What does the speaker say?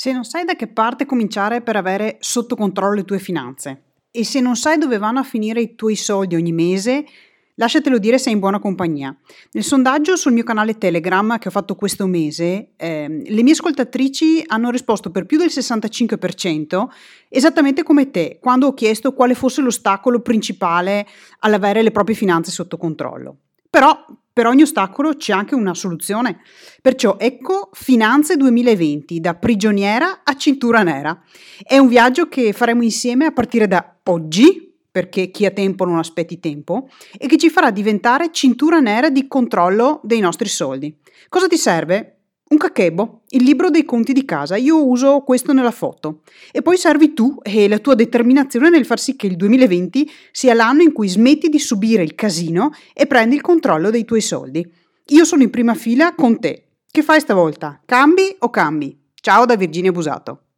Se non sai da che parte cominciare per avere sotto controllo le tue finanze e se non sai dove vanno a finire i tuoi soldi ogni mese, lasciatelo dire sei in buona compagnia. Nel sondaggio sul mio canale Telegram che ho fatto questo mese, eh, le mie ascoltatrici hanno risposto per più del 65%, esattamente come te, quando ho chiesto quale fosse l'ostacolo principale all'avere le proprie finanze sotto controllo. Però per ogni ostacolo c'è anche una soluzione. Perciò ecco Finanze 2020, da prigioniera a cintura nera. È un viaggio che faremo insieme a partire da oggi, perché chi ha tempo non aspetti tempo, e che ci farà diventare cintura nera di controllo dei nostri soldi. Cosa ti serve? Un cachebo, il libro dei conti di casa, io uso questo nella foto. E poi servi tu e la tua determinazione nel far sì che il 2020 sia l'anno in cui smetti di subire il casino e prendi il controllo dei tuoi soldi. Io sono in prima fila con te. Che fai stavolta? Cambi o cambi? Ciao da Virginia Busato.